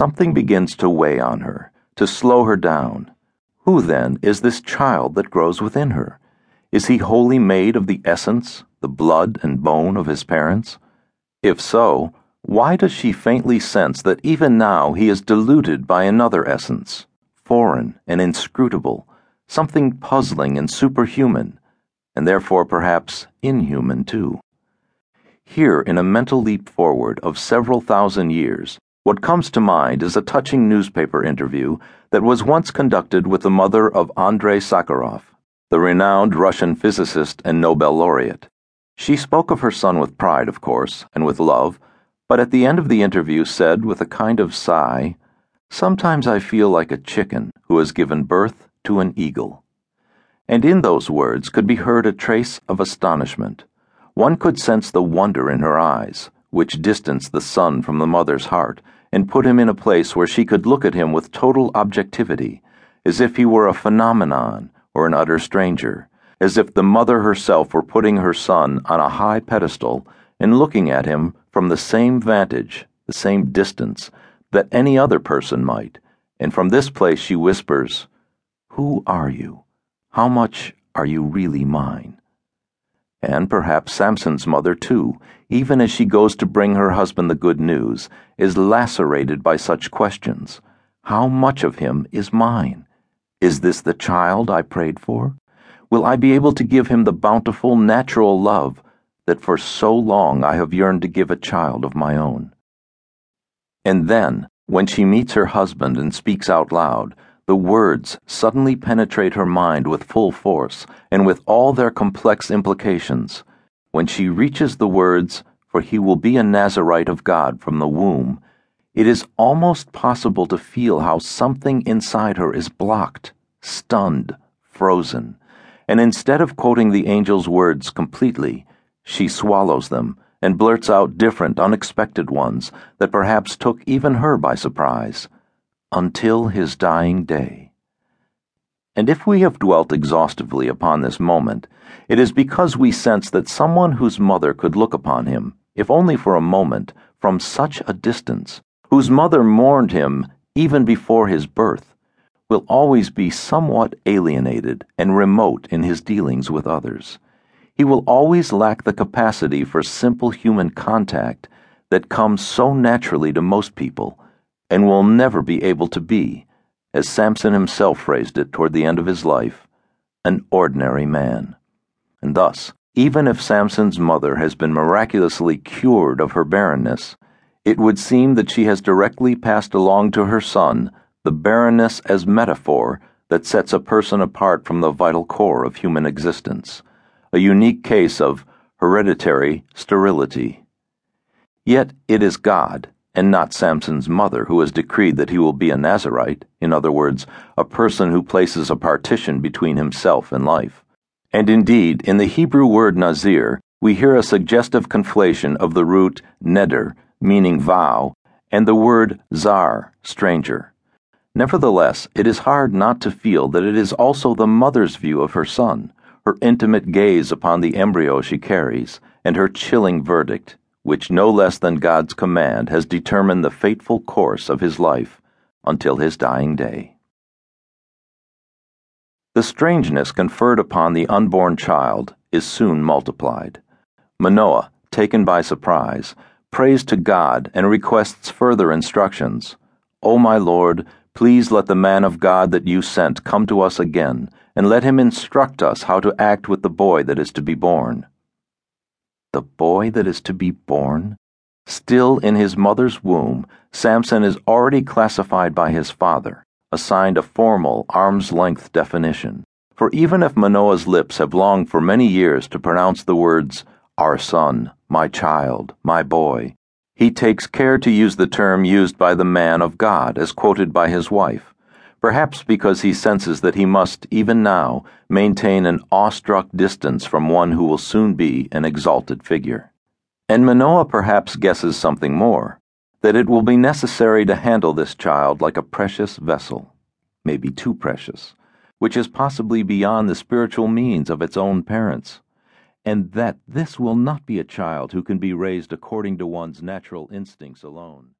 something begins to weigh on her, to slow her down. Who, then, is this child that grows within her? Is he wholly made of the essence, the blood and bone of his parents? If so, why does she faintly sense that even now he is diluted by another essence, foreign and inscrutable, something puzzling and superhuman, and therefore perhaps inhuman too? Here, in a mental leap forward of several thousand years, what comes to mind is a touching newspaper interview that was once conducted with the mother of Andrei Sakharov, the renowned Russian physicist and Nobel laureate. She spoke of her son with pride, of course, and with love, but at the end of the interview said with a kind of sigh, Sometimes I feel like a chicken who has given birth to an eagle. And in those words could be heard a trace of astonishment one could sense the wonder in her eyes, which distanced the son from the mother's heart and put him in a place where she could look at him with total objectivity, as if he were a phenomenon or an utter stranger, as if the mother herself were putting her son on a high pedestal and looking at him from the same vantage, the same distance, that any other person might. And from this place she whispers, Who are you? How much are you really mine? And perhaps Samson's mother, too, even as she goes to bring her husband the good news, is lacerated by such questions. How much of him is mine? Is this the child I prayed for? Will I be able to give him the bountiful, natural love that for so long I have yearned to give a child of my own? And then, when she meets her husband and speaks out loud, the words suddenly penetrate her mind with full force and with all their complex implications. When she reaches the words, For he will be a Nazarite of God from the womb, it is almost possible to feel how something inside her is blocked, stunned, frozen, and instead of quoting the angel's words completely, she swallows them and blurts out different, unexpected ones that perhaps took even her by surprise until his dying day. And if we have dwelt exhaustively upon this moment, it is because we sense that someone whose mother could look upon him, if only for a moment, from such a distance, whose mother mourned him even before his birth, will always be somewhat alienated and remote in his dealings with others. He will always lack the capacity for simple human contact that comes so naturally to most people and will never be able to be, as Samson himself phrased it toward the end of his life, an ordinary man. And thus, even if Samson's mother has been miraculously cured of her barrenness, it would seem that she has directly passed along to her son the barrenness as metaphor that sets a person apart from the vital core of human existence, a unique case of hereditary sterility. Yet it is God and not Samson's mother, who has decreed that he will be a Nazarite, in other words, a person who places a partition between himself and life. And indeed, in the Hebrew word Nazir, we hear a suggestive conflation of the root neder, meaning vow, and the word zar, stranger. Nevertheless, it is hard not to feel that it is also the mother's view of her son, her intimate gaze upon the embryo she carries, and her chilling verdict which no less than God's command has determined the fateful course of his life until his dying day. The strangeness conferred upon the unborn child is soon multiplied. Manoah, taken by surprise, prays to God and requests further instructions. O my Lord, please let the man of God that you sent come to us again, and let him instruct us how to act with the boy that is to be born the boy that is to be born? Still in his mother's womb, Samson is already classified by his father, assigned a formal arm's length definition. For even if Manoah's lips have longed for many years to pronounce the words, our son, my child, my boy, he takes care to use the term used by the man of God as quoted by his wife perhaps because he senses that he must, even now, maintain an awestruck distance from one who will soon be an exalted figure. And Manoah perhaps guesses something more that it will be necessary to handle this child like a precious vessel, maybe too precious, which is possibly beyond the spiritual means of its own parents, and that this will not be a child who can be raised according to one's natural instincts alone.